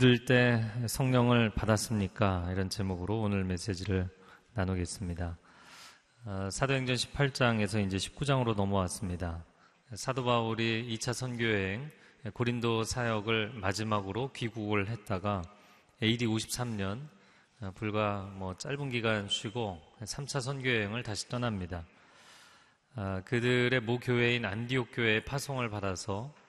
믿을 때 성령을 받았습니까? 이런 제목으로 오늘 메시지를 나누겠습니다. 어, 사도행전 18장에서 이제 19장으로 넘어왔습니다. 사도 바울이 2차 선교여행 고린도 사역을 마지막으로 귀국을 했다가 AD 53년 어, 불과 뭐 짧은 기간 쉬고 3차 선교여행을 다시 떠납니다. 어, 그들의 모 교회인 안디옥 교회의 파송을 받아서 아,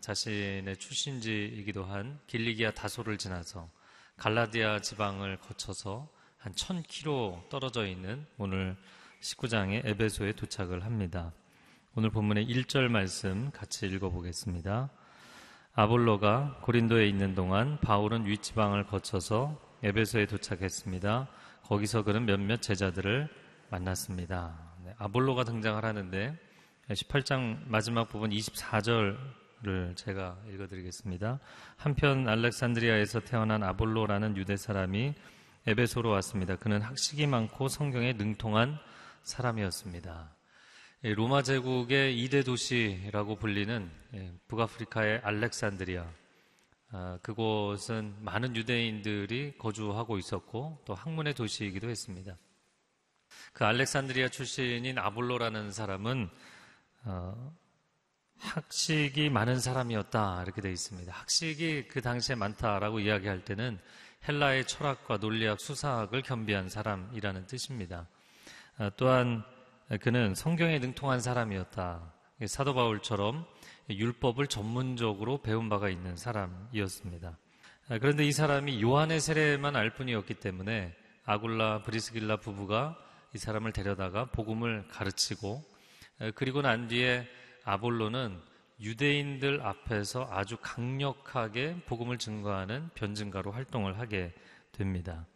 자신의 출신지이기도 한 길리기아 다소를 지나서 갈라디아 지방을 거쳐서 한 1000km 떨어져 있는 오늘 19장의 에베소에 도착을 합니다. 오늘 본문의 1절 말씀 같이 읽어보겠습니다. 아볼로가 고린도에 있는 동안 바울은 윗지방을 거쳐서 에베소에 도착했습니다. 거기서 그는 몇몇 제자들을 만났습니다. 네, 아볼로가 등장을 하는데 18장 마지막 부분 24절 를 제가 읽어드리겠습니다. 한편 알렉산드리아에서 태어난 아볼로라는 유대 사람이 에베소로 왔습니다. 그는 학식이 많고 성경에 능통한 사람이었습니다. 로마 제국의 2대 도시라고 불리는 예, 북아프리카의 알렉산드리아. 아, 그곳은 많은 유대인들이 거주하고 있었고 또 학문의 도시이기도 했습니다. 그 알렉산드리아 출신인 아볼로라는 사람은 어, 학식이 많은 사람이었다 이렇게 되어 있습니다. 학식이 그 당시에 많다라고 이야기할 때는 헬라의 철학과 논리학, 수사학을 겸비한 사람이라는 뜻입니다. 아, 또한 그는 성경에 능통한 사람이었다. 사도 바울처럼 율법을 전문적으로 배운 바가 있는 사람이었습니다. 아, 그런데 이 사람이 요한의 세례만 알 뿐이었기 때문에 아굴라 브리스길라 부부가 이 사람을 데려다가 복음을 가르치고 아, 그리고 난 뒤에 아볼로는 유대인들 앞에서 아주 강력하게 복음을 증거하는 변증가로 활동을 하게 됩니다.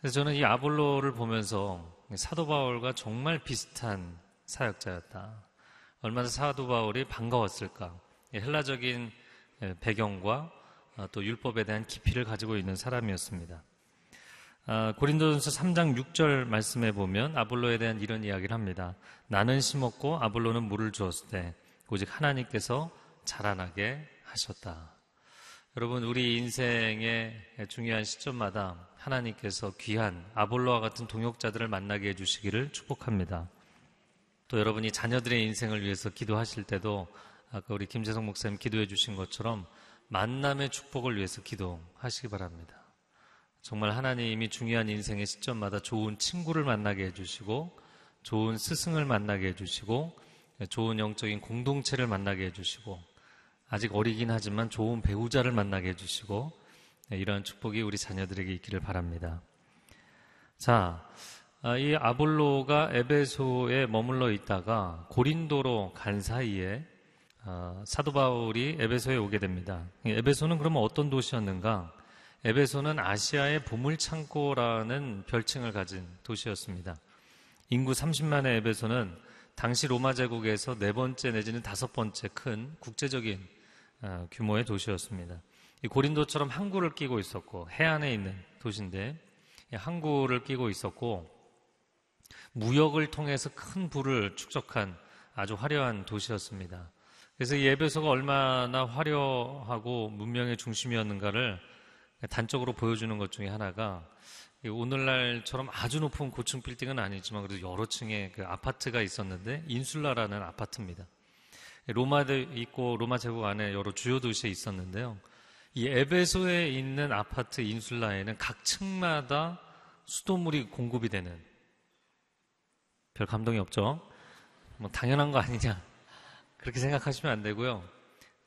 그래서 저는 이 아볼로를 보면서 사도 바울과 정말 비슷한 사역자였다. 얼마나 사도 바울이 반가웠을까. 헬라적인 배경과 또 율법에 대한 깊이를 가지고 있는 사람이었습니다. 아, 고린도전서 3장 6절 말씀에 보면 아볼로에 대한 이런 이야기를 합니다. 나는 심었고 아볼로는 물을 주었을 때 오직 하나님께서 자라나게 하셨다. 여러분, 우리 인생의 중요한 시점마다 하나님께서 귀한 아볼로와 같은 동역자들을 만나게 해주시기를 축복합니다. 또 여러분이 자녀들의 인생을 위해서 기도하실 때도 아까 우리 김재성 목사님 기도해 주신 것처럼 만남의 축복을 위해서 기도하시기 바랍니다. 정말 하나님이 중요한 인생의 시점마다 좋은 친구를 만나게 해주시고 좋은 스승을 만나게 해주시고 좋은 영적인 공동체를 만나게 해주시고 아직 어리긴 하지만 좋은 배우자를 만나게 해주시고 네, 이러한 축복이 우리 자녀들에게 있기를 바랍니다. 자, 아, 이 아볼로가 에베소에 머물러 있다가 고린도로 간 사이에 아, 사도 바울이 에베소에 오게 됩니다. 에베소는 그러면 어떤 도시였는가? 에베소는 아시아의 보물창고라는 별칭을 가진 도시였습니다. 인구 30만의 에베소는 당시 로마 제국에서 네 번째 내지는 다섯 번째 큰 국제적인 어, 규모의 도시였습니다. 고린도처럼 항구를 끼고 있었고 해안에 있는 도시인데 항구를 끼고 있었고 무역을 통해서 큰 부를 축적한 아주 화려한 도시였습니다. 그래서 이 에베소가 얼마나 화려하고 문명의 중심이었는가를 단적으로 보여주는 것 중에 하나가 오늘날처럼 아주 높은 고층 빌딩은 아니지만 그래도 여러 층의 그 아파트가 있었는데 인슐라라는 아파트입니다. 로마도 있고 로마 제국 안에 여러 주요 도시에 있었는데요. 이 에베소에 있는 아파트 인슐라에는 각 층마다 수돗물이 공급이 되는 별 감동이 없죠. 뭐 당연한 거 아니냐 그렇게 생각하시면 안 되고요.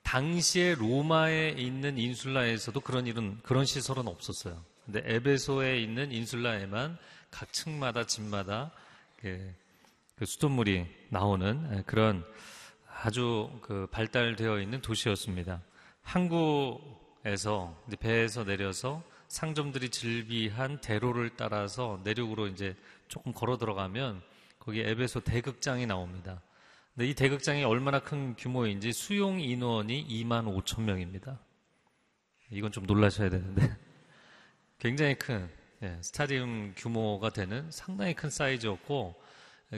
당시에 로마에 있는 인슐라에서도 그런 일은 그런 시설은 없었어요. 근데 에베소에 있는 인슐라에만 각 층마다 집마다 그, 그 수돗물이 나오는 예, 그런 아주 그 발달되어 있는 도시였습니다. 항구에서 배에서 내려서 상점들이 즐비한 대로를 따라서 내륙으로 이제 조금 걸어 들어가면 거기 에베소 대극장이 나옵니다. 근데 이 대극장이 얼마나 큰 규모인지 수용 인원이 2만 5천 명입니다. 이건 좀 놀라셔야 되는데. 굉장히 큰 예, 스타디움 규모가 되는 상당히 큰 사이즈였고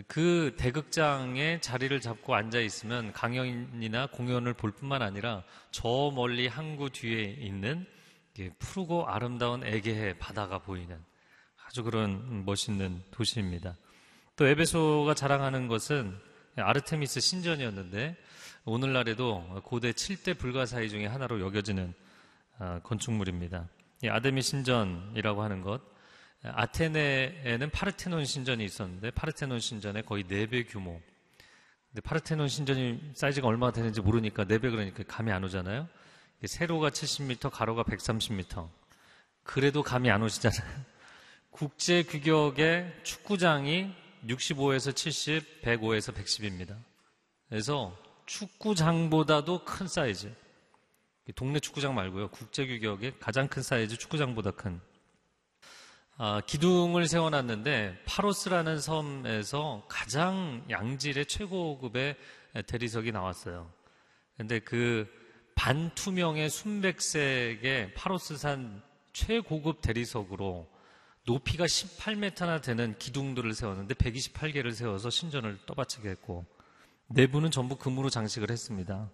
그 대극장에 자리를 잡고 앉아 있으면 강연이나 공연을 볼 뿐만 아니라 저 멀리 항구 뒤에 있는 푸르고 아름다운 에게해 바다가 보이는 아주 그런 멋있는 도시입니다. 또 에베소가 자랑하는 것은 아르테미스 신전이었는데 오늘날에도 고대 7대 불가사의 중에 하나로 여겨지는 아, 건축물입니다. 이 아데미 신전이라고 하는 것 아테네에는 파르테논 신전이 있었는데 파르테논 신전의 거의 4배 규모. 근데 파르테논 신전이 사이즈가 얼마나 되는지 모르니까 4배 그러니까 감이 안 오잖아요. 세로가 70m, 가로가 130m. 그래도 감이 안 오시잖아요. 국제 규격의 축구장이 65에서 70, 105에서 110입니다. 그래서 축구장보다도 큰 사이즈. 동네 축구장 말고요. 국제 규격의 가장 큰 사이즈 축구장보다 큰. 아, 기둥을 세워놨는데 파로스라는 섬에서 가장 양질의 최고급의 대리석이 나왔어요. 근데 그 반투명의 순백색의 파로스산 최고급 대리석으로 높이가 18m나 되는 기둥들을 세웠는데 128개를 세워서 신전을 떠받치게 했고 내부는 전부 금으로 장식을 했습니다.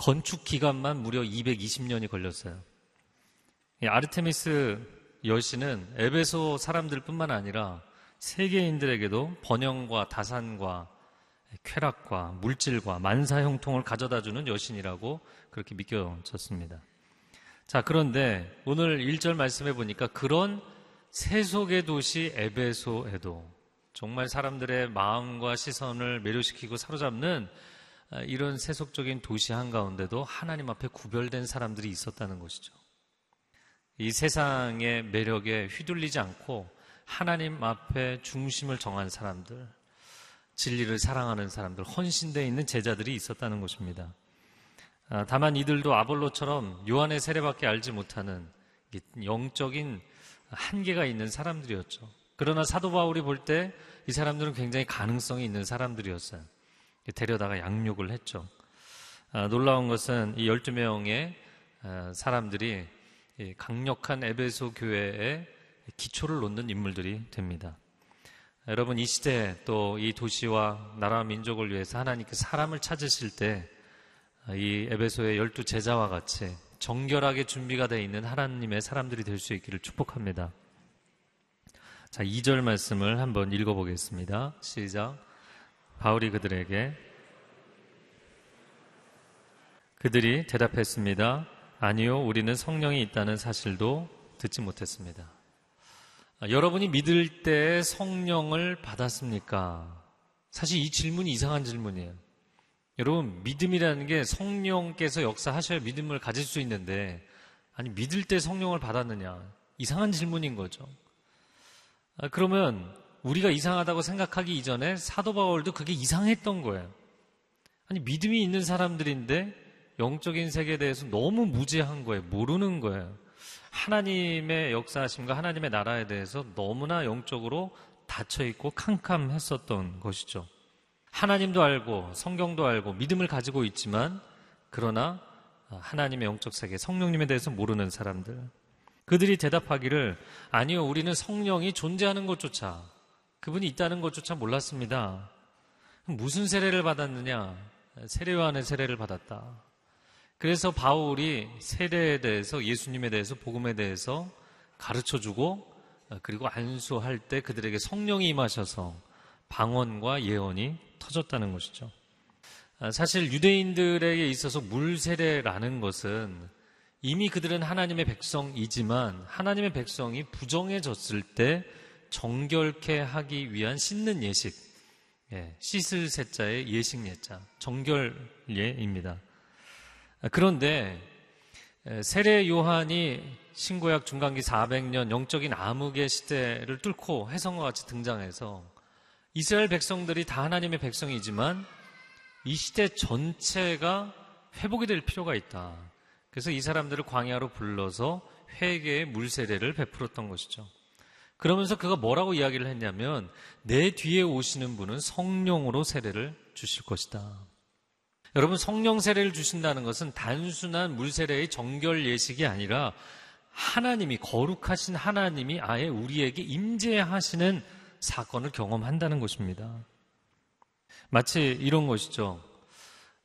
건축 기간만 무려 220년이 걸렸어요. 아르테미스 여신은 에베소 사람들뿐만 아니라 세계인들에게도 번영과 다산과 쾌락과 물질과 만사 형통을 가져다 주는 여신이라고 그렇게 믿겨졌습니다. 자, 그런데 오늘 1절 말씀해 보니까 그런 세속의 도시 에베소에도 정말 사람들의 마음과 시선을 매료시키고 사로잡는 아, 이런 세속적인 도시 한가운데도 하나님 앞에 구별된 사람들이 있었다는 것이죠. 이 세상의 매력에 휘둘리지 않고 하나님 앞에 중심을 정한 사람들, 진리를 사랑하는 사람들, 헌신되어 있는 제자들이 있었다는 것입니다. 아, 다만 이들도 아볼로처럼 요한의 세례밖에 알지 못하는 영적인 한계가 있는 사람들이었죠. 그러나 사도 바울이 볼 때 이 사람들은 굉장히 가능성이 있는 사람들이었어요. 데려다가 양육을 했죠. 아, 놀라운 것은 이 12명의 아, 사람들이 강력한 에베소 교회의 기초를 놓는 인물들이 됩니다. 여러분 이 시대 또 이 도시와 나라 민족을 위해서 하나님께 사람을 찾으실 때 이 에베소의 열두 제자와 같이 정결하게 준비가 되어 있는 하나님의 사람들이 될 수 있기를 축복합니다. 자, 2절 말씀을 한번 읽어보겠습니다. 시작. 바울이 그들에게 그들이 대답했습니다. 아니요, 우리는 성령이 있다는 사실도 듣지 못했습니다. 아, 여러분이 믿을 때 성령을 받았습니까? 사실 이 질문이 이상한 질문이에요. 여러분, 믿음이라는 게 성령께서 역사하셔야 믿음을 가질 수 있는데, 아니, 믿을 때 성령을 받았느냐? 이상한 질문인 거죠. 아, 그러면 우리가 이상하다고 생각하기 이전에 사도 바울도 그게 이상했던 거예요. 아니, 믿음이 있는 사람들인데 영적인 세계에 대해서 너무 무지한 거예요. 모르는 거예요. 하나님의 역사하심과 하나님의 나라에 대해서 너무나 영적으로 닫혀있고 캄캄했었던 것이죠. 하나님도 알고 성경도 알고 믿음을 가지고 있지만 그러나 하나님의 영적 세계, 성령님에 대해서 모르는 사람들. 그들이 대답하기를 아니요, 우리는 성령이 존재하는 것조차 그분이 있다는 것조차 몰랐습니다. 무슨 세례를 받았느냐? 세례요한의 세례를 받았다. 그래서 바울이 세례에 대해서 예수님에 대해서 복음에 대해서 가르쳐 주고 그리고 안수할 때 그들에게 성령이 임하셔서 방언과 예언이 터졌다는 것이죠. 아, 사실 유대인들에게 있어서 물 세례라는 것은 이미 그들은 하나님의 백성이지만 하나님의 백성이 부정해졌을 때 정결케 하기 위한 씻는 예식, 예, 씻을 세자의 예식 예자, 정결 예입니다. 아, 그런데 세례 요한이 신구약 중간기 400년 영적인 암흑의 시대를 뚫고 해성과 같이 등장해서 이스라엘 백성들이 다 하나님의 백성이지만 이 시대 전체가 회복이 될 필요가 있다. 그래서 이 사람들을 광야로 불러서 회개의 물세례를 베풀었던 것이죠. 그러면서 그가 뭐라고 이야기를 했냐면 내 뒤에 오시는 분은 성령으로 세례를 주실 것이다. 여러분 성령 세례를 주신다는 것은 단순한 물 세례의 정결 예식이 아니라 하나님이 거룩하신 하나님이 아예 우리에게 임재하시는 사건을 경험한다는 것입니다. 마치 이런 것이죠.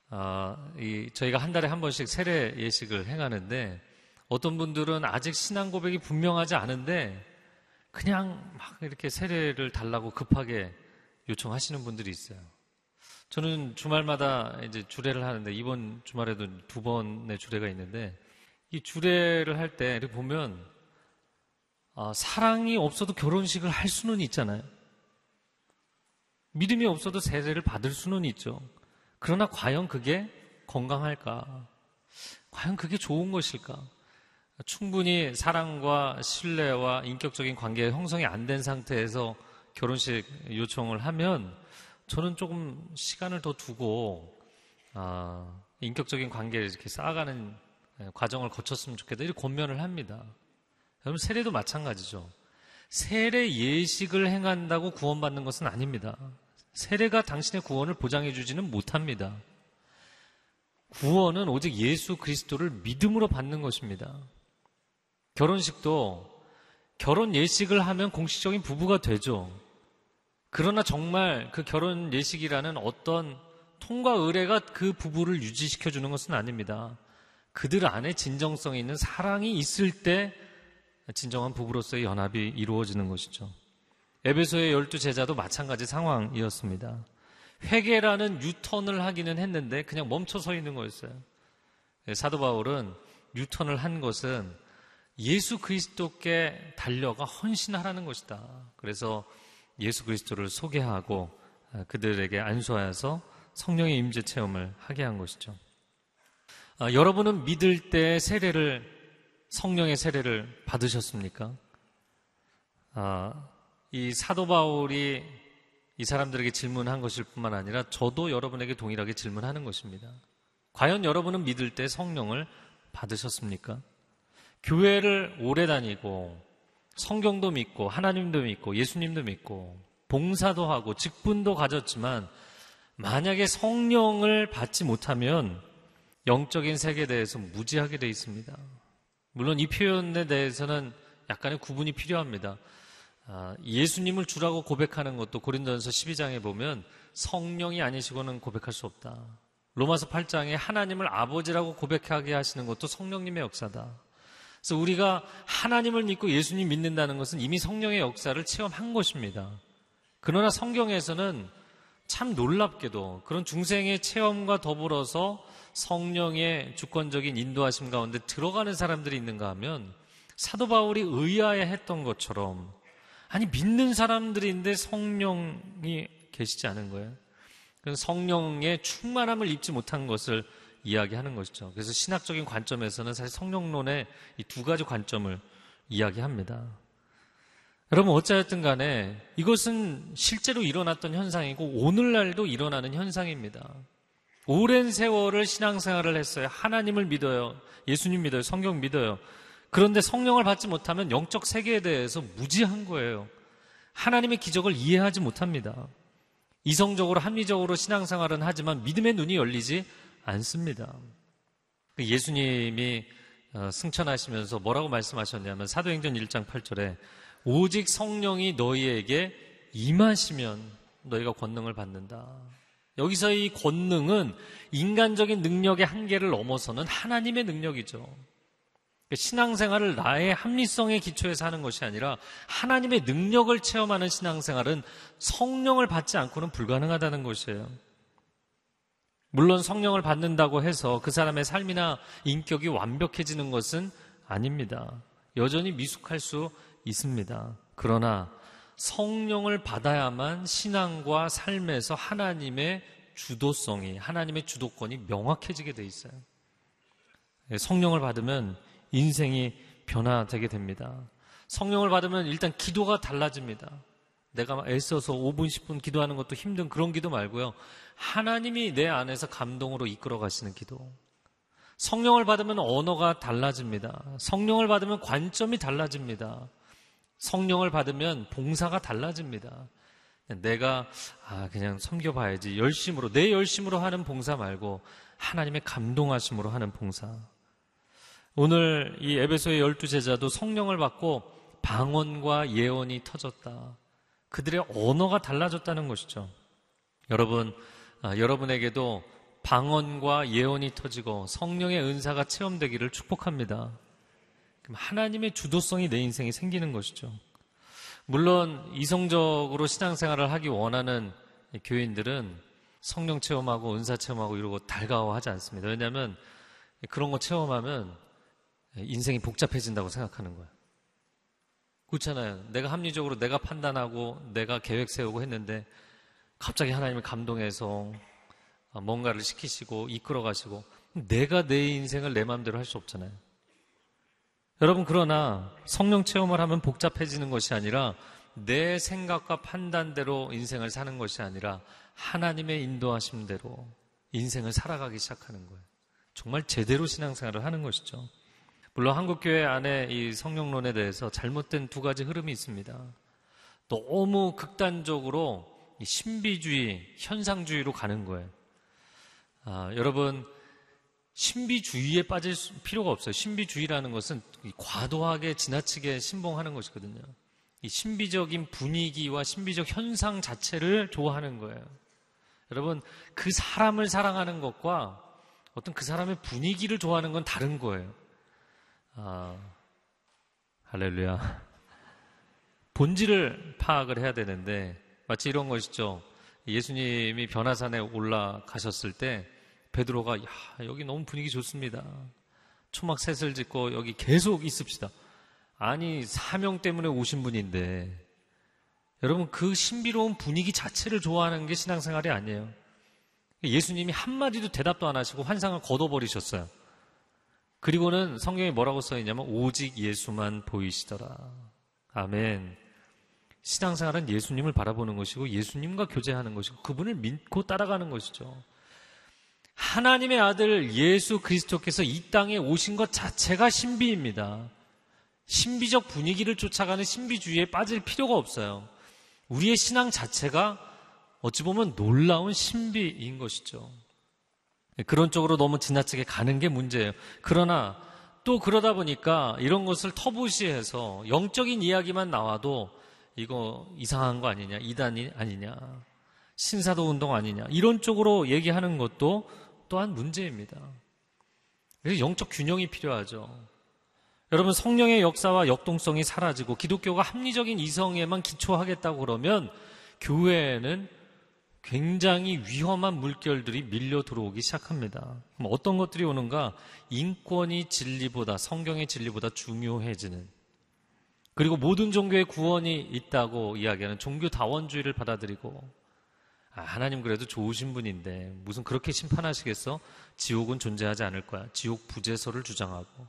어, 이, 저희가 한 달에 한 번씩 세례 예식을 행하는데 어떤 분들은 아직 신앙 고백이 분명하지 않은데 그냥 막 이렇게 세례를 달라고 급하게 요청하시는 분들이 있어요. 저는 주말마다 이제 주례를 하는데 이번 주말에도 두 번의 주례가 있는데 이 주례를 할 때 이렇게 보면 아, 사랑이 없어도 결혼식을 할 수는 있잖아요. 믿음이 없어도 세례를 받을 수는 있죠. 그러나 과연 그게 건강할까? 과연 그게 좋은 것일까? 충분히 사랑과 신뢰와 인격적인 관계 형성이 안 된 상태에서 결혼식 요청을 하면 저는 조금 시간을 더 두고 아, 인격적인 관계를 이렇게 쌓아가는 예, 과정을 거쳤으면 좋겠다 이렇게 권면을 합니다. 여러분 세례도 마찬가지죠. 세례 예식을 행한다고 구원받는 것은 아닙니다. 세례가 당신의 구원을 보장해 주지는 못합니다. 구원은 오직 예수 그리스도를 믿음으로 받는 것입니다. 결혼식도 결혼 예식을 하면 공식적인 부부가 되죠. 그러나 정말 그 결혼 예식이라는 어떤 통과 의례가 그 부부를 유지시켜 주는 것은 아닙니다. 그들 안에 진정성이 있는 사랑이 있을 때 진정한 부부로서의 연합이 이루어지는 것이죠. 에베소의 열두 제자도 마찬가지 상황이었습니다. 회개라는 유턴을 하기는 했는데 그냥 멈춰 서 있는 거였어요. 사도 바울은 유턴을 한 것은 예수 그리스도께 달려가 헌신하라는 것이다. 그래서 예수 그리스도를 소개하고 그들에게 안수하여서 성령의 임재 체험을 하게 한 것이죠. 아, 여러분은 믿을 때 세례를 성령의 세례를 받으셨습니까? 아, 이 사도 바울이 이 사람들에게 질문한 것일 뿐만 아니라 저도 여러분에게 동일하게 질문하는 것입니다. 과연 여러분은 믿을 때 성령을 받으셨습니까? 교회를 오래 다니고 성경도 믿고 하나님도 믿고 예수님도 믿고 봉사도 하고 직분도 가졌지만 만약에 성령을 받지 못하면 영적인 세계에 대해서 무지하게 돼 있습니다. 물론 이 표현에 대해서는 약간의 구분이 필요합니다. 아, 예수님을 주라고 고백하는 것도 고린도전서 12장에 보면 성령이 아니시고는 고백할 수 없다. 로마서 8장에 하나님을 아버지라고 고백하게 하시는 것도 성령님의 역사다. 그래서 우리가 하나님을 믿고 예수님 믿는다는 것은 이미 성령의 역사를 체험한 것입니다. 그러나 성경에서는 참 놀랍게도 그런 중생의 체험과 더불어서 성령의 주권적인 인도하심 가운데 들어가는 사람들이 있는가 하면 사도 바울이 의아해 했던 것처럼 아니 믿는 사람들인데 성령이 계시지 않은 거예요. 성령의 충만함을 입지 못한 것을 이야기하는 것이죠. 그래서 신학적인 관점에서는 사실 성령론의 이 두 가지 관점을 이야기합니다. 여러분 어찌하였든 간에 이것은 실제로 일어났던 현상이고 오늘날도 일어나는 현상입니다. 오랜 세월을 신앙생활을 했어요. 하나님을 믿어요. 예수님 믿어요. 성경 믿어요. 그런데 성령을 받지 못하면 영적 세계에 대해서 무지한 거예요. 하나님의 기적을 이해하지 못합니다. 이성적으로 합리적으로 신앙생활은 하지만 믿음의 눈이 열리지 않습니다. 그 예수님이 어, 승천하시면서 뭐라고 말씀하셨냐면 사도행전 1장 8절에 오직 성령이 너희에게 임하시면 너희가 권능을 받는다. 여기서 이 권능은 인간적인 능력의 한계를 넘어서는 하나님의 능력이죠. 그러니까 신앙생활을 나의 합리성의 기초에서 하는 것이 아니라 하나님의 능력을 체험하는 신앙생활은 성령을 받지 않고는 불가능하다는 것이에요. 물론 성령을 받는다고 해서 그 사람의 삶이나 인격이 완벽해지는 것은 아닙니다. 여전히 미숙할 수 있습니다. 그러나 성령을 받아야만 신앙과 삶에서 하나님의 주도성이, 하나님의 주도권이 명확해지게 돼 있어요. 성령을 받으면 인생이 변화되게 됩니다. 성령을 받으면 일단 기도가 달라집니다. 내가 애써서 5분, 10분 기도하는 것도 힘든 그런 기도 말고요. 하나님이 내 안에서 감동으로 이끌어 가시는 기도. 성령을 받으면 언어가 달라집니다. 성령을 받으면 관점이 달라집니다. 성령을 받으면 봉사가 달라집니다. 내가 아 그냥 섬겨봐야지 열심으로 내 열심으로 하는 봉사 말고 하나님의 감동하심으로 하는 봉사. 오늘 이 에베소의 열두 제자도 성령을 받고 방언과 예언이 터졌다. 그들의 언어가 달라졌다는 것이죠. 여러분, 아, 여러분에게도 방언과 예언이 터지고 성령의 은사가 체험되기를 축복합니다. 그럼 하나님의 주도성이 내 인생에 생기는 것이죠. 물론 이성적으로 신앙생활을 하기 원하는 교인들은 성령 체험하고 은사 체험하고 이러고 달가워하지 않습니다. 왜냐하면 그런 거 체험하면 인생이 복잡해진다고 생각하는 거예요. 그렇잖아요. 내가 합리적으로 내가 판단하고 내가 계획 세우고 했는데 갑자기 하나님을 감동해서 뭔가를 시키시고 이끌어 가시고 내가 내 인생을 내 마음대로 할 수 없잖아요. 여러분 그러나 성령 체험을 하면 복잡해지는 것이 아니라 내 생각과 판단대로 인생을 사는 것이 아니라 하나님의 인도하심대로 인생을 살아가기 시작하는 거예요. 정말 제대로 신앙생활을 하는 것이죠. 물론 한국교회 안에 이 성령론에 대해서 잘못된 두 가지 흐름이 있습니다. 너무 극단적으로 신비주의, 현상주의로 가는 거예요. 아, 여러분, 신비주의에 빠질 필요가 없어요. 신비주의라는 것은 과도하게 지나치게 신봉하는 것이거든요. 이 신비적인 분위기와 신비적 현상 자체를 좋아하는 거예요. 여러분, 그 사람을 사랑하는 것과 어떤 그 사람의 분위기를 좋아하는 건 다른 거예요. 아, 할렐루야. 본질을 파악을 해야 되는데, 마치 이런 것이죠. 예수님이 변화산에 올라가셨을 때, 베드로가, 야, 여기 너무 분위기 좋습니다. 초막 셋을 짓고 여기 계속 있읍시다. 아니, 사명 때문에 오신 분인데, 여러분, 그 신비로운 분위기 자체를 좋아하는 게 신앙생활이 아니에요. 예수님이 한마디도 대답도 안 하시고 환상을 걷어버리셨어요. 그리고는 성경에 뭐라고 써 있냐면 오직 예수만 보이시더라. 아멘. 신앙생활은 예수님을 바라보는 것이고 예수님과 교제하는 것이고 그분을 믿고 따라가는 것이죠. 하나님의 아들 예수 그리스도께서 이 땅에 오신 것 자체가 신비입니다. 신비적 분위기를 쫓아가는 신비주의에 빠질 필요가 없어요. 우리의 신앙 자체가 어찌 보면 놀라운 신비인 것이죠. 그런 쪽으로 너무 지나치게 가는 게 문제예요. 그러나 또 그러다 보니까 이런 것을 터부시해서 영적인 이야기만 나와도 이거 이상한 거 아니냐, 이단이 아니냐, 신사도 운동 아니냐, 이런 쪽으로 얘기하는 것도 또한 문제입니다. 그래서 영적 균형이 필요하죠. 여러분 성령의 역사와 역동성이 사라지고 기독교가 합리적인 이성에만 기초하겠다고 그러면 교회에는 굉장히 위험한 물결들이 밀려 들어오기 시작합니다. 그럼 어떤 것들이 오는가? 인권이 진리보다, 성경의 진리보다 중요해지는. 그리고 모든 종교의 구원이 있다고 이야기하는 종교 다원주의를 받아들이고, 아, 하나님 그래도 좋으신 분인데, 무슨 그렇게 심판하시겠어? 지옥은 존재하지 않을 거야. 지옥 부재서를 주장하고.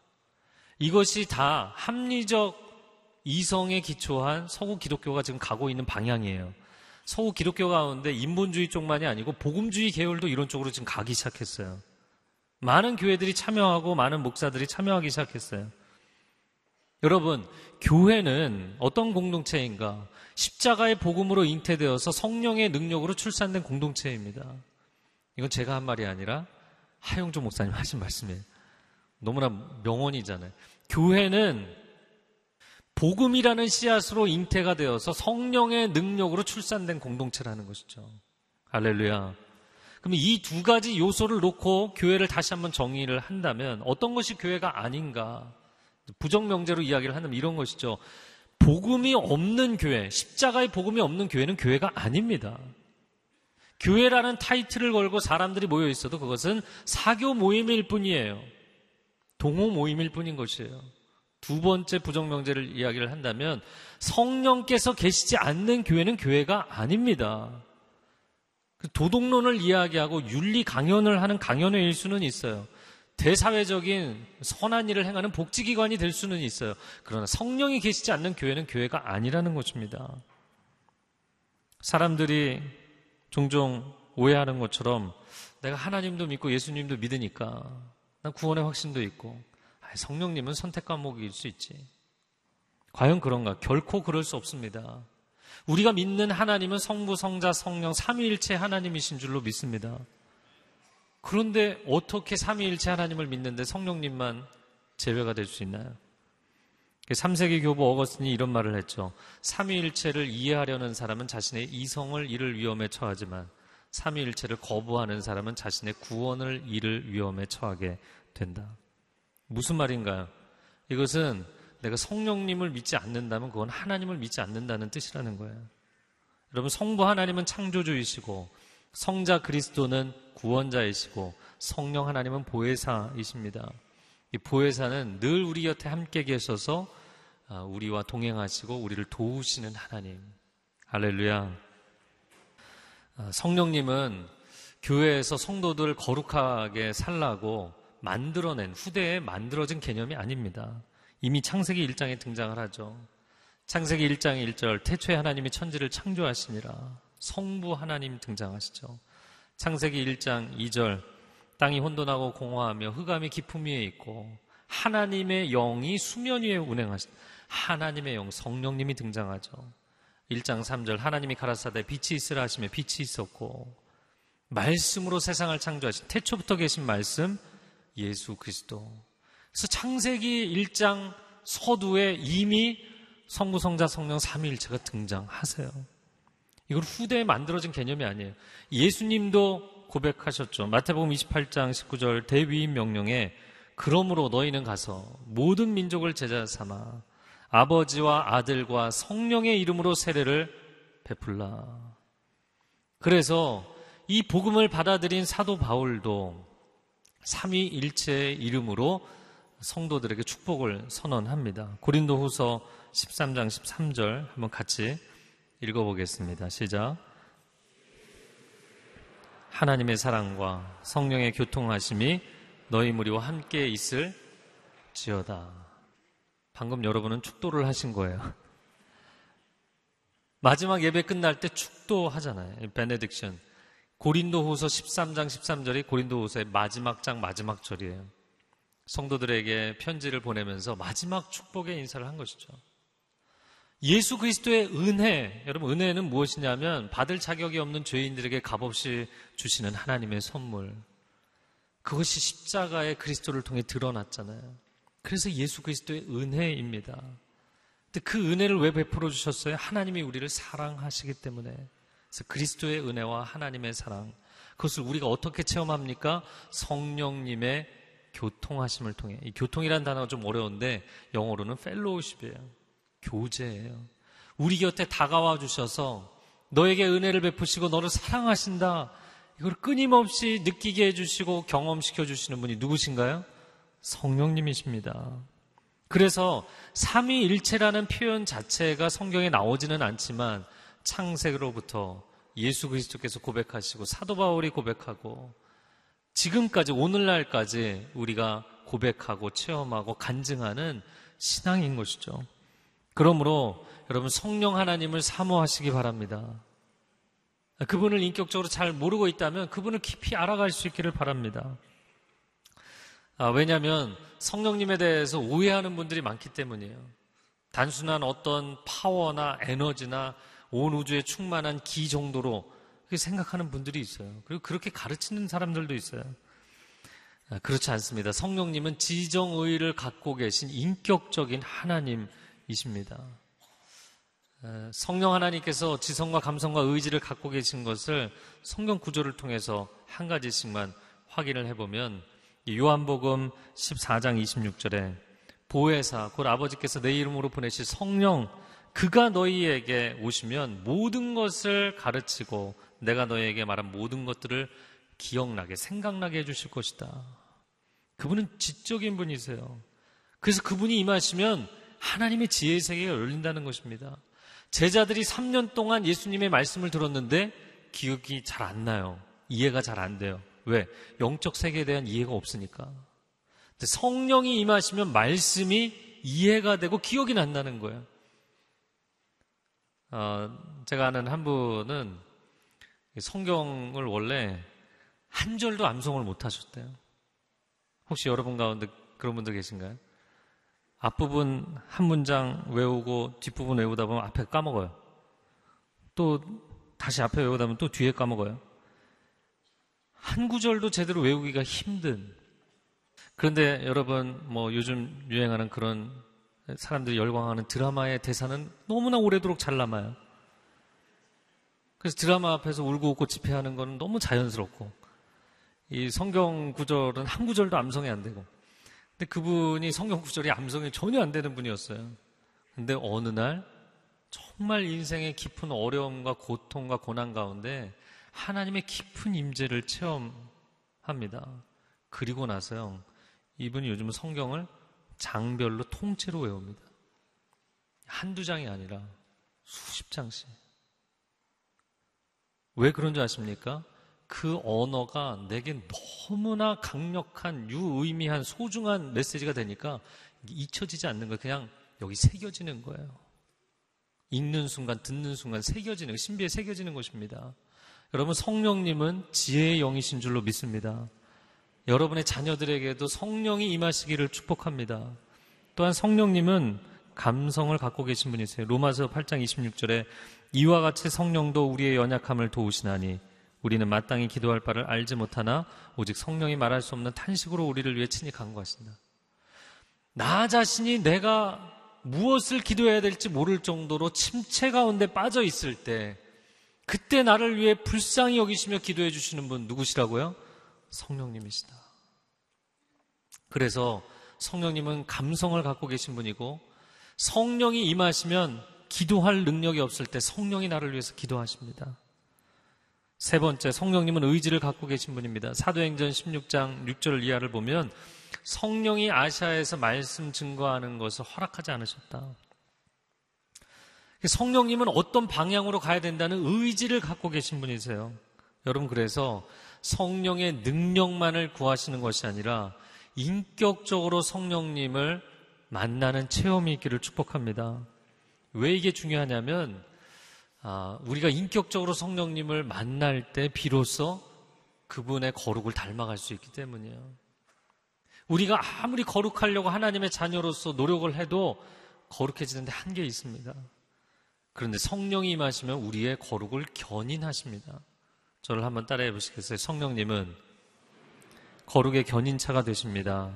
이것이 다 합리적 이성에 기초한 서구 기독교가 지금 가고 있는 방향이에요. 서구 기독교 가운데 인본주의 쪽만이 아니고 복음주의 계열도 이런 쪽으로 지금 가기 시작했어요. 많은 교회들이 참여하고 많은 목사들이 참여하기 시작했어요. 여러분, 교회는 어떤 공동체인가? 십자가의 복음으로 잉태되어서 성령의 능력으로 출산된 공동체입니다. 이건 제가 한 말이 아니라 하영조 목사님 하신 말씀이에요. 너무나 명언이잖아요. 교회는 복음이라는 씨앗으로 잉태가 되어서 성령의 능력으로 출산된 공동체라는 것이죠. 할렐루야. 그럼 이 두 가지 요소를 놓고 교회를 다시 한번 정의를 한다면 어떤 것이 교회가 아닌가? 부정명제로 이야기를 한다면 이런 것이죠. 복음이 없는 교회, 십자가의 복음이 없는 교회는 교회가 아닙니다. 교회라는 타이틀을 걸고 사람들이 모여 있어도 그것은 사교 모임일 뿐이에요. 동호 모임일 뿐인 것이에요. 두 번째 부정명제를 이야기를 한다면 성령께서 계시지 않는 교회는 교회가 아닙니다. 그 도덕론을 이야기하고 윤리 강연을 하는 강연회일 수는 있어요. 대사회적인 선한 일을 행하는 복지기관이 될 수는 있어요. 그러나 성령이 계시지 않는 교회는 교회가 아니라는 것입니다. 사람들이 종종 오해하는 것처럼 내가 하나님도 믿고 예수님도 믿으니까 난 구원의 확신도 있고 성령님은 선택 과목일 수 있지. 과연 그런가? 결코 그럴 수 없습니다. 우리가 믿는 하나님은 성부, 성자, 성령, 삼위일체 하나님이신 줄로 믿습니다. 그런데 어떻게 삼위일체 하나님을 믿는데 성령님만 제외가 될 수 있나요? 3세기 교부 어거스틴이 이런 말을 했죠. 삼위일체를 이해하려는 사람은 자신의 이성을 잃을 위험에 처하지만 삼위일체를 거부하는 사람은 자신의 구원을 잃을 위험에 처하게 된다. 무슨 말인가요? 이것은 내가 성령님을 믿지 않는다면 그건 하나님을 믿지 않는다는 뜻이라는 거예요. 여러분 성부 하나님은 창조주이시고 성자 그리스도는 구원자이시고 성령 하나님은 보혜사이십니다. 이 보혜사는 늘 우리 곁에 함께 계셔서 아, 우리와 동행하시고 우리를 도우시는 하나님. 할렐루야. 아, 성령님은 교회에서 성도들 거룩하게 살라고 만들어낸 후대에 만들어진 개념이 아닙니다. 이미 창세기 1장에 등장을 하죠. 창세기 1장 1절 태초에 하나님이 천지를 창조하시니라 성부 하나님 등장하시죠. 창세기 1장 2절 땅이 혼돈하고 공허하며 흑암이 깊음 위에 있고 하나님의 영이 수면 위에 운행하시 하나님의 영 성령님이 등장하죠. 1장 3절 하나님이 가라사대 빛이 있으라 하시며 빛이 있었고 말씀으로 세상을 창조하신 태초부터 계신 말씀 예수 그리스도. 그래서 창세기 1장 서두에 이미 성부 성자 성령 삼위일체가 등장하세요. 이걸 후대에 만들어진 개념이 아니에요. 예수님도 고백하셨죠. 마태복음 28장 19절 대위임 명령에 그러므로 너희는 가서 모든 민족을 제자 삼아 아버지와 아들과 성령의 이름으로 세례를 베풀라. 그래서 이 복음을 받아들인 사도 바울도 삼위일체의 이름으로 성도들에게 축복을 선언합니다. 고린도 후서 13장 13절 한번 같이 읽어보겠습니다. 시작. 하나님의 사랑과 성령의 교통하심이 너희 무리와 함께 있을 지어다. 방금 여러분은 축도를 하신 거예요. 마지막 예배 끝날 때 축도 하잖아요. 베네딕션. 고린도 후서 13장 13절이 고린도 후서의 마지막 장 마지막 절이에요. 성도들에게 편지를 보내면서 마지막 축복의 인사를 한 것이죠. 예수 그리스도의 은혜, 여러분 은혜는 무엇이냐면 받을 자격이 없는 죄인들에게 값없이 주시는 하나님의 선물. 그것이 십자가의 그리스도를 통해 드러났잖아요. 그래서 예수 그리스도의 은혜입니다. 근데 그 은혜를 왜 베풀어 주셨어요? 하나님이 우리를 사랑하시기 때문에. 그래서 그리스도의 은혜와 하나님의 사랑. 그것을 우리가 어떻게 체험합니까? 성령님의 교통하심을 통해. 이 교통이라는 단어가 좀 어려운데 영어로는 펠로우십이에요. 교제예요. 우리 곁에 다가와 주셔서 너에게 은혜를 베푸시고 너를 사랑하신다. 이걸 끊임없이 느끼게 해주시고 경험시켜 주시는 분이 누구신가요? 성령님이십니다. 그래서 삼위일체라는 표현 자체가 성경에 나오지는 않지만 창세로부터 예수 그리스도께서 고백하시고 사도 바울이 고백하고 지금까지 오늘날까지 우리가 고백하고 체험하고 간증하는 신앙인 것이죠. 그러므로 여러분 성령 하나님을 사모하시기 바랍니다. 그분을 인격적으로 잘 모르고 있다면 그분을 깊이 알아갈 수 있기를 바랍니다. 아, 왜냐하면 성령님에 대해서 오해하는 분들이 많기 때문이에요. 단순한 어떤 파워나 에너지나 온 우주에 충만한 기 정도로 생각하는 분들이 있어요. 그리고 그렇게 가르치는 사람들도 있어요. 아, 그렇지 않습니다. 성령님은 지정의를 갖고 계신 인격적인 하나님, 이십니다. 성령 하나님께서 지성과 감성과 의지를 갖고 계신 것을 성경 구조를 통해서 한 가지씩만 확인을 해보면 요한복음 14장 26절에 보혜사 곧 아버지께서 내 이름으로 보내실 성령 그가 너희에게 오시면 모든 것을 가르치고 내가 너희에게 말한 모든 것들을 기억나게 생각나게 해주실 것이다. 그분은 지적인 분이세요. 그래서 그분이 임하시면 하나님의 지혜의 세계가 열린다는 것입니다. 제자들이 3년 동안 예수님의 말씀을 들었는데 기억이 잘 안 나요. 이해가 잘 안 돼요. 왜? 영적 세계에 대한 이해가 없으니까. 성령이 임하시면 말씀이 이해가 되고 기억이 난다는 거예요. 어, 제가 아는 한 분은 성경을 원래 한 절도 암송을 못 하셨대요. 혹시 여러분 가운데 그런 분들 계신가요? 앞부분 한 문장 외우고 뒷부분 외우다 보면 앞에 까먹어요. 또 다시 앞에 외우다 보면 또 뒤에 까먹어요. 한 구절도 제대로 외우기가 힘든. 그런데 여러분, 뭐 요즘 유행하는 그런 사람들이 열광하는 드라마의 대사는 너무나 오래도록 잘 남아요. 그래서 드라마 앞에서 울고 웃고 집회하는 거는 너무 자연스럽고, 이 성경 구절은 한 구절도 암송이 안 되고, 근데 그분이 성경 구절이 암송이 전혀 안 되는 분이었어요. 근데 어느 날 정말 인생의 깊은 어려움과 고통과 고난 가운데 하나님의 깊은 임재를 체험합니다. 그리고 나서요. 이분이 요즘 성경을 장별로 통째로 외웁니다. 한두 장이 아니라 수십 장씩. 왜 그런 줄 아십니까? 그 언어가 내게 너무나 강력한 유의미한 소중한 메시지가 되니까 잊혀지지 않는 거예요. 그냥 여기 새겨지는 거예요. 읽는 순간, 듣는 순간 새겨지는, 신비에 새겨지는 것입니다. 여러분, 성령님은 지혜의 영이신 줄로 믿습니다. 여러분의 자녀들에게도 성령이 임하시기를 축복합니다. 또한 성령님은 감성을 갖고 계신 분이세요. 로마서 8장 26절에 이와 같이 성령도 우리의 연약함을 도우시나니 우리는 마땅히 기도할 바를 알지 못하나 오직 성령이 말할 수 없는 탄식으로 우리를 위해 친히 간구하신다. 나 자신이 내가 무엇을 기도해야 될지 모를 정도로 침체 가운데 빠져 있을 때 그때 나를 위해 불쌍히 여기시며 기도해 주시는 분 누구시라고요? 성령님이시다. 그래서 성령님은 감성을 갖고 계신 분이고 성령이 임하시면 기도할 능력이 없을 때 성령이 나를 위해서 기도하십니다. 세 번째, 성령님은 의지를 갖고 계신 분입니다. 사도행전 16장 6절 이하를 보면 성령이 아시아에서 말씀 증거하는 것을 허락하지 않으셨다. 성령님은 어떤 방향으로 가야 된다는 의지를 갖고 계신 분이세요. 여러분, 그래서 성령의 능력만을 구하시는 것이 아니라 인격적으로 성령님을 만나는 체험이 있기를 축복합니다. 왜 이게 중요하냐면, 아, 우리가 인격적으로 성령님을 만날 때 비로소 그분의 거룩을 닮아갈 수 있기 때문이에요. 우리가 아무리 거룩하려고 하나님의 자녀로서 노력을 해도 거룩해지는데 한계 있습니다. 그런데 성령이 임하시면 우리의 거룩을 견인하십니다. 저를 한번 따라해 보시겠어요? 성령님은 거룩의 견인차가 되십니다.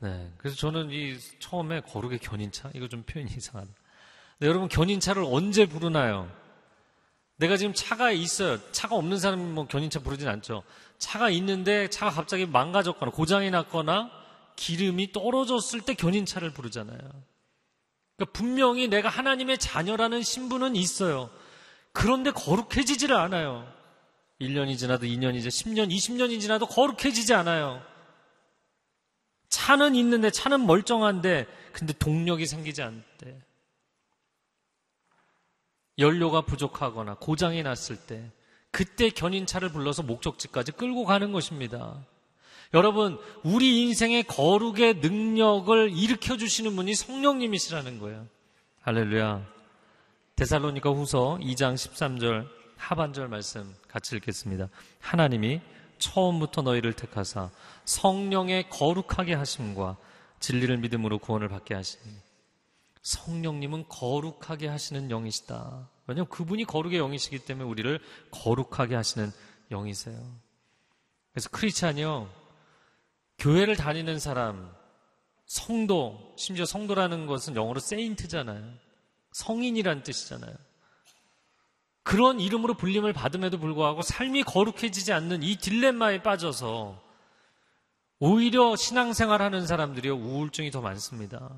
네. 그래서 저는 이 처음에 거룩의 견인차? 이거 좀 표현이 이상하다. 네, 여러분, 견인차를 언제 부르나요? 내가 지금 차가 있어요. 차가 없는 사람이 뭐 견인차 부르진 않죠. 차가 있는데 차가 갑자기 망가졌거나 고장이 났거나 기름이 떨어졌을 때 견인차를 부르잖아요. 그러니까 분명히 내가 하나님의 자녀라는 신분은 있어요. 그런데 거룩해지지를 않아요. 1년이 지나도 2년이 지나 10년, 20년이 지나도 거룩해지지 않아요. 차는 있는데 차는 멀쩡한데 근데 동력이 생기지 않대. 연료가 부족하거나 고장이 났을 때 그때 견인차를 불러서 목적지까지 끌고 가는 것입니다. 여러분, 우리 인생의 거룩의 능력을 일으켜 주시는 분이 성령님이시라는 거예요. 할렐루야. 데살로니가 후서 2장 13절 하반절 말씀 같이 읽겠습니다. 하나님이 처음부터 너희를 택하사 성령의 거룩하게 하심과 진리를 믿음으로 구원을 받게 하시니 성령님은 거룩하게 하시는 영이시다. 왜냐하면 그분이 거룩의 영이시기 때문에 우리를 거룩하게 하시는 영이세요. 그래서 크리스찬이요, 교회를 다니는 사람, 성도, 심지어 성도라는 것은 영어로 세인트잖아요. 성인이란 뜻이잖아요. 그런 이름으로 불림을 받음에도 불구하고 삶이 거룩해지지 않는 이 딜레마에 빠져서 오히려 신앙생활 하는 사람들이 우울증이 더 많습니다.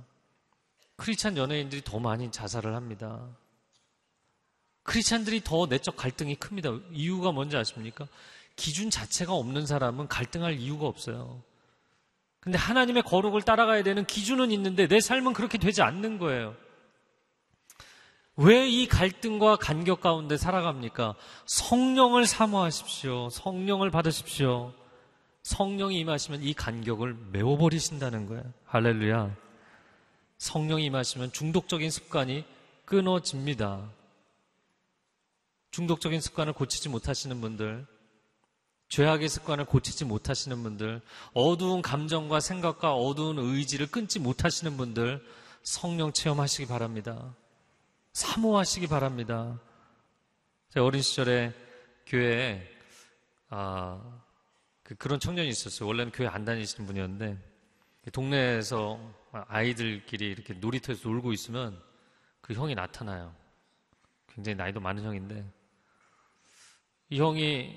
크리스찬 연예인들이 더 많이 자살을 합니다. 크리스찬들이 더 내적 갈등이 큽니다. 이유가 뭔지 아십니까? 기준 자체가 없는 사람은 갈등할 이유가 없어요. 근데 하나님의 거룩을 따라가야 되는 기준은 있는데 내 삶은 그렇게 되지 않는 거예요. 왜 이 갈등과 간격 가운데 살아갑니까? 성령을 사모하십시오. 성령을 받으십시오. 성령이 임하시면 이 간격을 메워버리신다는 거예요. 할렐루야. 성령이 임하시면 중독적인 습관이 끊어집니다. 중독적인 습관을 고치지 못하시는 분들, 죄악의 습관을 고치지 못하시는 분들, 어두운 감정과 생각과 어두운 의지를 끊지 못하시는 분들, 성령 체험하시기 바랍니다. 사모하시기 바랍니다. 제 어린 시절에 교회에, 아, 그, 런 청년이 있었어요. 원래는 교회 안 다니시는 분이었는데, 동네에서 아이들끼리 이렇게 놀이터에서 놀고 있으면 그 형이 나타나요. 굉장히 나이도 많은 형인데, 이 형이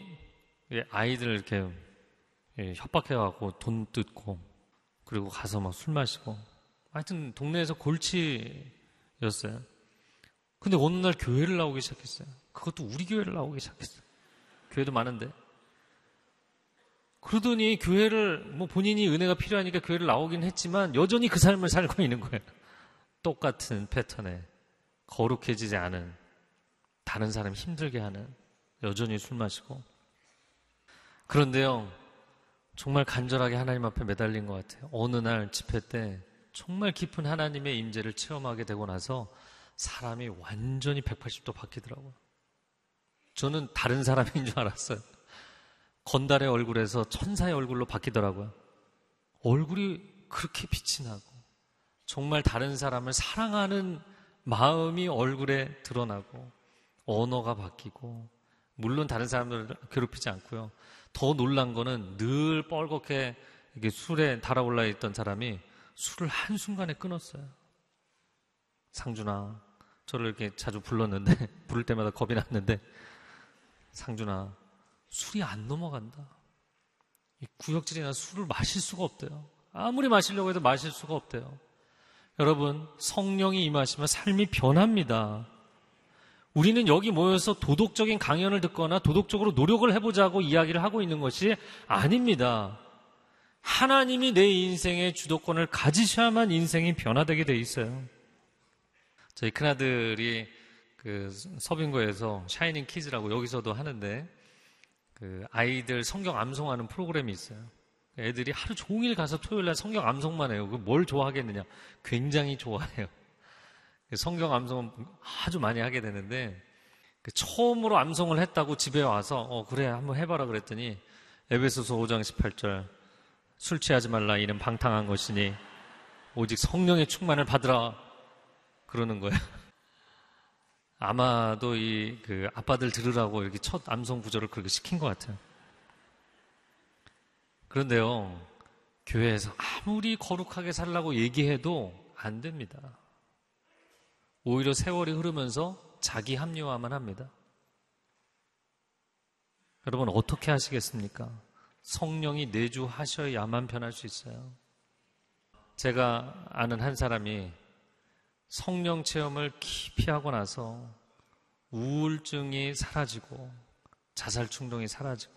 아이들을 이렇게 예, 협박해갖고 돈 뜯고 그리고 가서 막 술 마시고 하여튼 동네에서 골치였어요. 근데 어느 날 교회를 나오기 시작했어요. 그것도 우리 교회를 나오기 시작했어요. 교회도 많은데. 그러더니 교회를 뭐 본인이 은혜가 필요하니까 교회를 나오긴 했지만 여전히 그 삶을 살고 있는 거예요. 똑같은 패턴에 거룩해지지 않은 다른 사람 힘들게 하는 여전히 술 마시고 그런데요 정말 간절하게 하나님 앞에 매달린 것 같아요. 어느 날 집회 때 정말 깊은 하나님의 임재를 체험하게 되고 나서 사람이 완전히 180도 바뀌더라고요. 저는 다른 사람인 줄 알았어요. 건달의 얼굴에서 천사의 얼굴로 바뀌더라고요. 얼굴이 그렇게 빛이 나고 정말 다른 사람을 사랑하는 마음이 얼굴에 드러나고 언어가 바뀌고 물론 다른 사람들을 괴롭히지 않고요. 더 놀란 거는 늘 뻘겋게 이게 술에 달아올라 있던 사람이 술을 한순간에 끊었어요. 상준아, 저를 이렇게 자주 불렀는데, 부를 때마다 겁이 났는데, 상준아, 술이 안 넘어간다. 이 구역질이나 술을 마실 수가 없대요. 아무리 마시려고 해도 마실 수가 없대요. 여러분, 성령이 임하시면 삶이 변합니다. 우리는 여기 모여서 도덕적인 강연을 듣거나 도덕적으로 노력을 해보자고 이야기를 하고 있는 것이 아닙니다. 하나님이 내 인생의 주도권을 가지셔야만 인생이 변화되게 돼 있어요. 저희 큰아들이 그 서빙고에서 샤이닝 키즈라고 여기서도 하는데 그 아이들 성경 암송하는 프로그램이 있어요. 애들이 하루 종일 가서 토요일 날 성경 암송만 해요. 뭘 좋아하겠느냐? 굉장히 좋아해요. 성경 암송은 아주 많이 하게 되는데 그 처음으로 암송을 했다고 집에 와서 어 그래 한번 해봐라 그랬더니 에베소서 5장 18절 술 취하지 말라 이는 방탕한 것이니 오직 성령의 충만을 받으라 그러는 거예요. 아마도 이 그 아빠들 들으라고 이렇게 첫 암송 구절을 그렇게 시킨 것 같아요. 그런데요, 교회에서 아무리 거룩하게 살라고 얘기해도 안 됩니다. 오히려 세월이 흐르면서 자기 합리화만 합니다. 여러분, 어떻게 하시겠습니까? 성령이 내주하셔야만 변할 수 있어요. 제가 아는 한 사람이 성령 체험을 깊이 하고 나서 우울증이 사라지고 자살 충동이 사라지고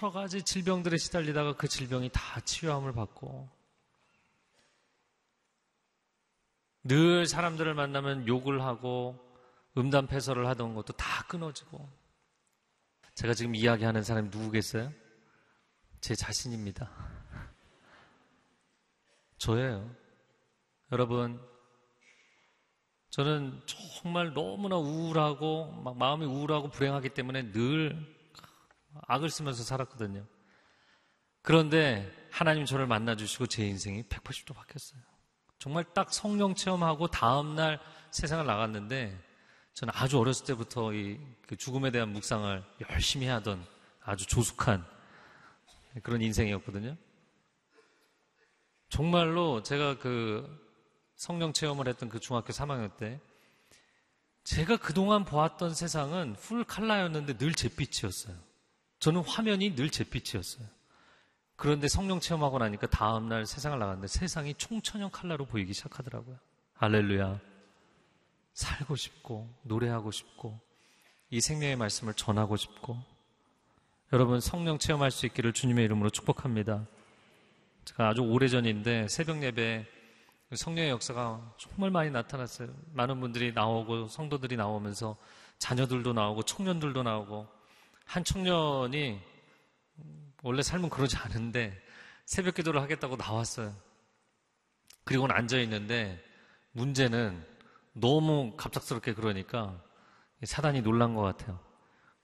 여러 가지 질병들에 시달리다가 그 질병이 다 치유함을 받고 늘 사람들을 만나면 욕을 하고 음담 패설을 하던 것도 다 끊어지고 제가 지금 이야기하는 사람이 누구겠어요? 제 자신입니다. 저예요. 여러분, 저는 정말 너무나 우울하고 막 마음이 우울하고 불행하기 때문에 늘 악을 쓰면서 살았거든요. 그런데 하나님 저를 만나주시고 제 인생이 180도 바뀌었어요. 정말 딱 성령 체험하고 다음날 세상을 나갔는데 저는 아주 어렸을 때부터 이그 죽음에 대한 묵상을 열심히 하던 아주 조숙한 그런 인생이었거든요. 정말로 제가 그 성령 체험을 했던 그 중학교 3학년 때 제가 그동안 보았던 세상은 풀 칼라였는데 늘 잿빛이었어요. 저는 화면이 늘 잿빛이었어요. 그런데 성령 체험하고 나니까 다음날 세상을 나갔는데 세상이 총천연 칼라로 보이기 시작하더라고요. 할렐루야. 살고 싶고, 노래하고 싶고, 이 생명의 말씀을 전하고 싶고, 여러분 성령 체험할 수 있기를 주님의 이름으로 축복합니다. 제가 아주 오래 전인데 새벽 예배 성령의 역사가 정말 많이 나타났어요. 많은 분들이 나오고 성도들이 나오면서 자녀들도 나오고 청년들도 나오고 한 청년이 원래 삶은 그러지 않은데 새벽 기도를 하겠다고 나왔어요. 그리고는 앉아 있는데 문제는 너무 갑작스럽게 그러니까 사단이 놀란 것 같아요.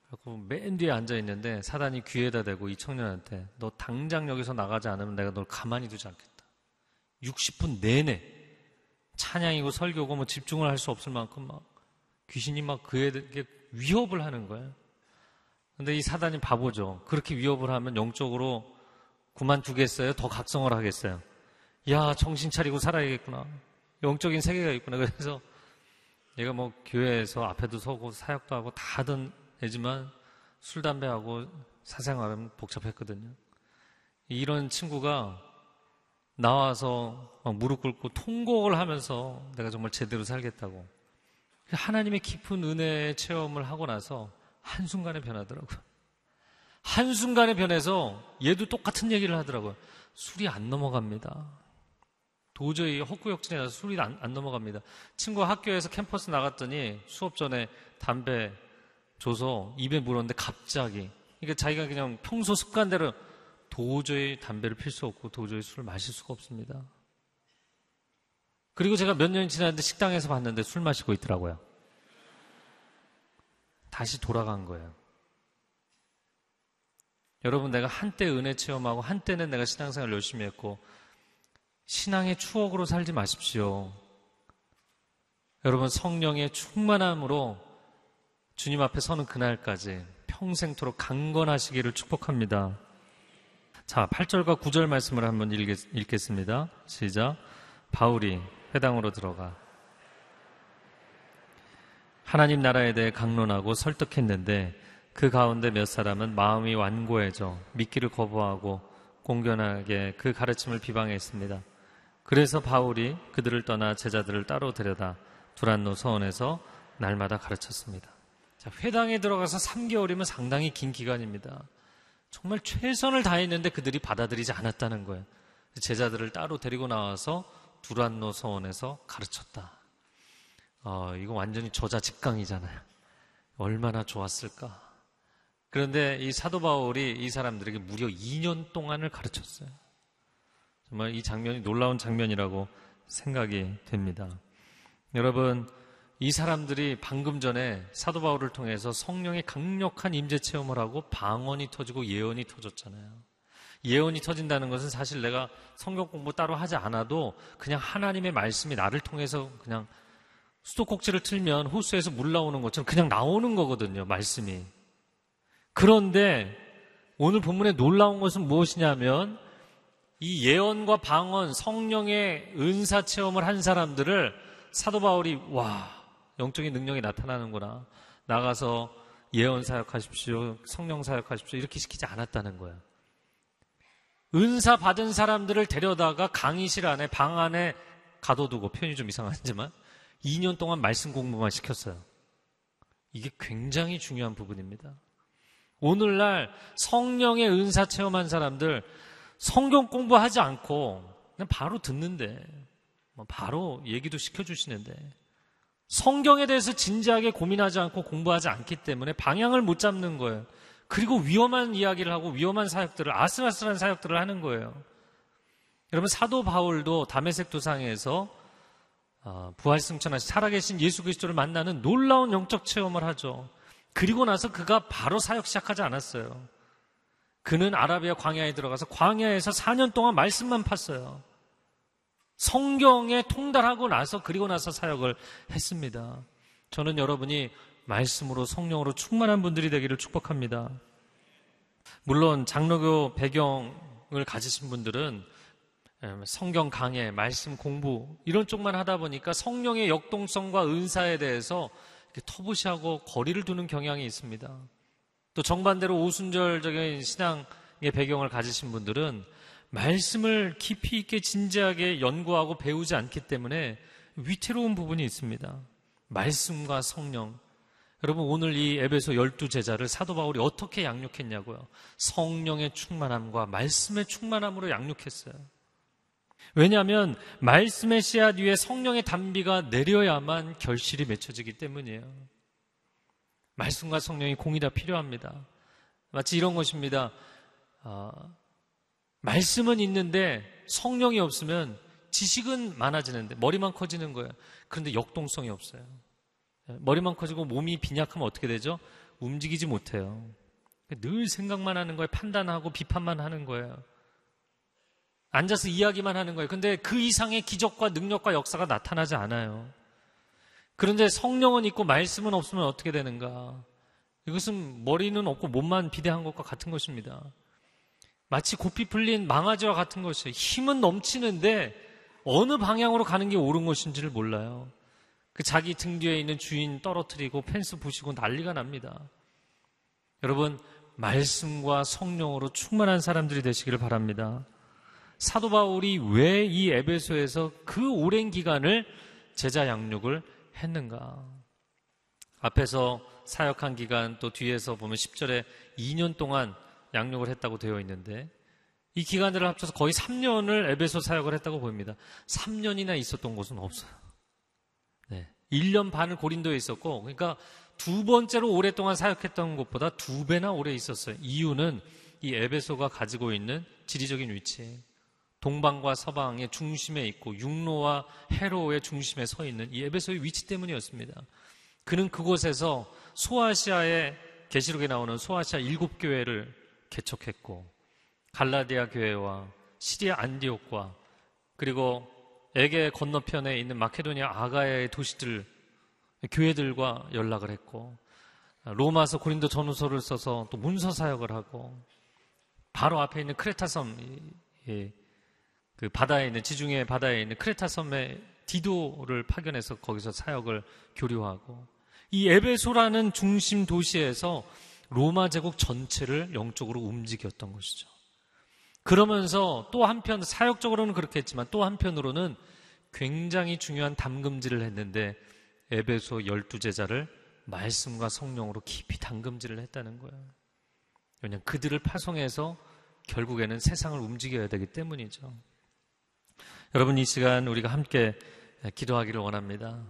그래서 맨 뒤에 앉아 있는데 사단이 귀에다 대고 이 청년한테 너 당장 여기서 나가지 않으면 내가 널 가만히 두지 않겠다. 60분 내내 찬양이고 설교고 뭐 집중을 할 수 없을 만큼 막 귀신이 막 그에게 위협을 하는 거예요. 근데 이 사단이 바보죠. 그렇게 위협을 하면 영적으로 그만두겠어요? 더 각성을 하겠어요? 야, 정신 차리고 살아야겠구나. 영적인 세계가 있구나. 그래서 얘가 뭐 교회에서 앞에도 서고 사역도 하고 다 하던 애지만 술, 담배하고 사생활은 복잡했거든요. 이런 친구가 나와서 무릎 꿇고 통곡을 하면서 내가 정말 제대로 살겠다고. 하나님의 깊은 은혜의 체험을 하고 나서 한순간에 변하더라고요. 한순간에 변해서 얘도 똑같은 얘기를 하더라고요. 술이 안 넘어갑니다. 도저히 헛구역질이 나서 술이 안, 안 넘어갑니다. 친구 학교에서 캠퍼스 나갔더니 수업 전에 담배 줘서 입에 물었는데 갑자기 그러니까 자기가 그냥 평소 습관대로 도저히 담배를 필 수 없고 도저히 술을 마실 수가 없습니다. 그리고 제가 몇 년이 지났는데 식당에서 봤는데 술 마시고 있더라고요. 다시 돌아간 거예요. 여러분, 내가 한때 은혜 체험하고 한때는 내가 신앙생활 열심히 했고 신앙의 추억으로 살지 마십시오. 여러분, 성령의 충만함으로 주님 앞에 서는 그날까지 평생토록 강건하시기를 축복합니다. 자, 8절과 9절 말씀을 한번 읽겠, 습니다 시작. 바울이 회당으로 들어가 하나님 나라에 대해 강론하고 설득했는데 그 가운데 몇 사람은 마음이 완고해져 믿기를 거부하고 공견하게 그 가르침을 비방했습니다. 그래서 바울이 그들을 떠나 제자들을 따로 데려다 두란노 서원에서 날마다 가르쳤습니다. 자, 회당에 들어가서 3개월이면 상당히 긴 기간입니다. 정말 최선을 다했는데 그들이 받아들이지 않았다는 거예요. 제자들을 따로 데리고 나와서 두란노 서원에서 가르쳤다. 어, 이거 완전히 저자 직강이잖아요. 얼마나 좋았을까. 그런데 이 사도 바울이 이 사람들에게 무려 2년 동안을 가르쳤어요. 정말 이 장면이 놀라운 장면이라고 생각이 됩니다. 여러분, 이 사람들이 방금 전에 사도 바울을 통해서 성령의 강력한 임재 체험을 하고 방언이 터지고 예언이 터졌잖아요. 예언이 터진다는 것은 사실 내가 성경 공부 따로 하지 않아도 그냥 하나님의 말씀이 나를 통해서 그냥 수도꼭지를 틀면 호수에서 물 나오는 것처럼 그냥 나오는 거거든요, 말씀이. 그런데 오늘 본문에 놀라운 것은 무엇이냐면 이 예언과 방언, 성령의 은사 체험을 한 사람들을 사도 바울이 와, 영적인 능력이 나타나는구나. 나가서 예언 사역하십시오. 성령 사역하십시오. 이렇게 시키지 않았다는 거예요. 은사 받은 사람들을 데려다가 강의실 안에 방 안에 가둬두고 표현이 좀 이상하지만 2년 동안 말씀 공부만 시켰어요. 이게 굉장히 중요한 부분입니다. 오늘날 성령의 은사 체험한 사람들 성경 공부하지 않고 그냥 바로 듣는데 뭐 바로 얘기도 시켜주시는데 성경에 대해서 진지하게 고민하지 않고 공부하지 않기 때문에 방향을 못 잡는 거예요. 그리고 위험한 이야기를 하고 위험한 사역들을 아슬아슬한 사역들을 하는 거예요. 여러분 사도 바울도 담에색 도상에서 어, 부활승천하신 살아계신 예수 그리스도를 만나는 놀라운 영적 체험을 하죠. 그리고 나서 그가 바로 사역 시작하지 않았어요. 그는 아라비아 광야에 들어가서 광야에서 4년 동안 말씀만 팠어요. 성경에 통달하고 나서 그리고 나서 사역을 했습니다. 저는 여러분이 말씀으로 성령으로 충만한 분들이 되기를 축복합니다. 물론 장로교 배경을 가지신 분들은 성경 강해, 말씀 공부 이런 쪽만 하다 보니까 성령의 역동성과 은사에 대해서 터부시하고 거리를 두는 경향이 있습니다. 또 정반대로 오순절적인 신앙의 배경을 가지신 분들은 말씀을 깊이 있게 진지하게 연구하고 배우지 않기 때문에 위태로운 부분이 있습니다. 말씀과 성령. 여러분 오늘 이 에베소 열두 제자를 사도 바울이 어떻게 양육했냐고요. 성령의 충만함과 말씀의 충만함으로 양육했어요. 왜냐하면 말씀의 씨앗 위에 성령의 단비가 내려야만 결실이 맺혀지기 때문이에요. 말씀과 성령이 공이 다 필요합니다. 마치 이런 것입니다. 어, 말씀은 있는데 성령이 없으면 지식은 많아지는데 머리만 커지는 거예요. 그런데 역동성이 없어요. 머리만 커지고 몸이 빈약하면 어떻게 되죠? 움직이지 못해요. 늘 생각만 하는 거예요. 판단하고 비판만 하는 거예요. 앉아서 이야기만 하는 거예요. 근데 그 이상의 기적과 능력과 역사가 나타나지 않아요. 그런데 성령은 있고 말씀은 없으면 어떻게 되는가? 이것은 머리는 없고 몸만 비대한 것과 같은 것입니다. 마치 고삐 풀린 망아지와 같은 것이에요. 힘은 넘치는데 어느 방향으로 가는 게 옳은 것인지를 몰라요. 그 자기 등 뒤에 있는 주인 떨어뜨리고 펜스 부시고 난리가 납니다. 여러분, 말씀과 성령으로 충만한 사람들이 되시기를 바랍니다. 사도 바울이 왜 이 에베소에서 그 오랜 기간을 제자 양육을 했는가? 앞에서 사역한 기간 또 뒤에서 보면 10절에 2년 동안 양육을 했다고 되어 있는데 이 기간들을 합쳐서 거의 3년을 에베소 사역을 했다고 보입니다. 3년이나 있었던 곳은 없어요. 네. 1년 반을 고린도에 있었고 그러니까 두 번째로 오랫동안 사역했던 곳보다 두 배나 오래 있었어요. 이유는 이 에베소가 가지고 있는 지리적인 위치. 동방과 서방의 중심에 있고 육로와 해로의 중심에 서 있는 이 에베소의 위치 때문이었습니다. 그는 그곳에서 소아시아의 계시록에 나오는 소아시아 일곱 교회를 개척했고 갈라디아 교회와 시리아 안디옥과 그리고 에게 건너편에 있는 마케도니아 아가야의 도시들 교회들과 연락을 했고 로마서 고린도 전후서를 써서 또 문서 사역을 하고 바로 앞에 있는 크레타 섬, 그 바다에 있는 지중해 바다에 있는 크레타 섬의 디도를 파견해서 거기서 사역을 교류하고 이 에베소라는 중심 도시에서 로마 제국 전체를 영적으로 움직였던 것이죠. 그러면서 또 한편 사역적으로는 그렇게 했지만 또 한편으로는 굉장히 중요한 담금질을 했는데 에베소 열두 제자를 말씀과 성령으로 깊이 담금질을 했다는 거예요. 왜냐하면 그들을 파송해서 결국에는 세상을 움직여야 되기 때문이죠. 여러분 이 시간 우리가 함께 기도하기를 원합니다.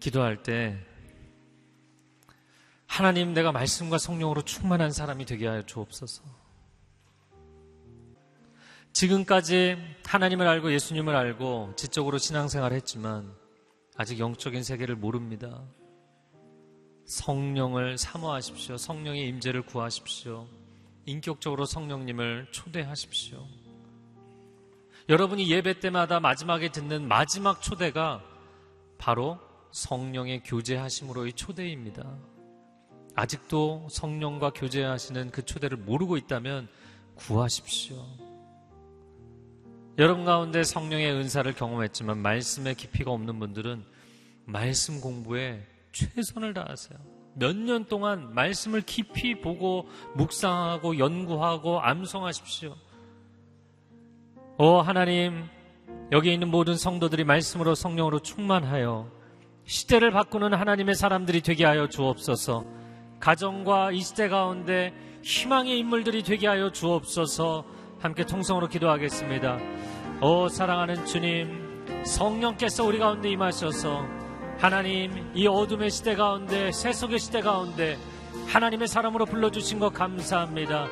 기도할 때 하나님 내가 말씀과 성령으로 충만한 사람이 되게 하여 주옵소서. 지금까지 하나님을 알고 예수님을 알고 지적으로 신앙생활을 했지만 아직 영적인 세계를 모릅니다. 성령을 사모하십시오. 성령의 임재를 구하십시오. 인격적으로 성령님을 초대하십시오. 여러분이 예배 때마다 마지막에 듣는 마지막 초대가 바로 성령의 교제하심으로의 초대입니다. 아직도 성령과 교제하시는 그 초대를 모르고 있다면 구하십시오. 여러분 가운데 성령의 은사를 경험했지만 말씀의 깊이가 없는 분들은 말씀 공부에 최선을 다하세요. 몇 년 동안 말씀을 깊이 보고 묵상하고 연구하고 암송하십시오. 오 하나님, 여기 있는 모든 성도들이 말씀으로 성령으로 충만하여 시대를 바꾸는 하나님의 사람들이 되게 하여 주옵소서. 가정과 이 시대 가운데 희망의 인물들이 되게 하여 주옵소서. 함께 통성으로 기도하겠습니다. 오 사랑하는 주님 성령께서 우리 가운데 임하셔서 하나님 이 어둠의 시대 가운데 세속의 시대 가운데 하나님의 사람으로 불러주신 것 감사합니다.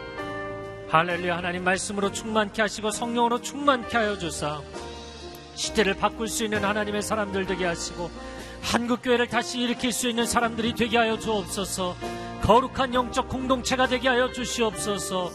할렐루야 하나님 말씀으로 충만케 하시고 성령으로 충만케 하여 주사 시대를 바꿀 수 있는 하나님의 사람들 되게 하시고 한국교회를 다시 일으킬 수 있는 사람들이 되게 하여 주옵소서 거룩한 영적 공동체가 되게 하여 주시옵소서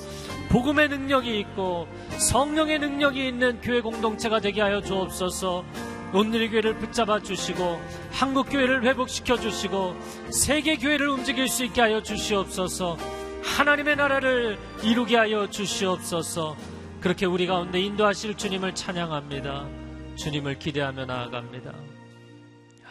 복음의 능력이 있고 성령의 능력이 있는 교회 공동체가 되게 하여 주옵소서. 온누리 교회를 붙잡아 주시고 한국 교회를 회복시켜 주시고 세계 교회를 움직일 수 있게 하여 주시옵소서. 하나님의 나라를 이루게 하여 주시옵소서. 그렇게 우리 가운데 인도하실 주님을 찬양합니다. 주님을 기대하며 나아갑니다.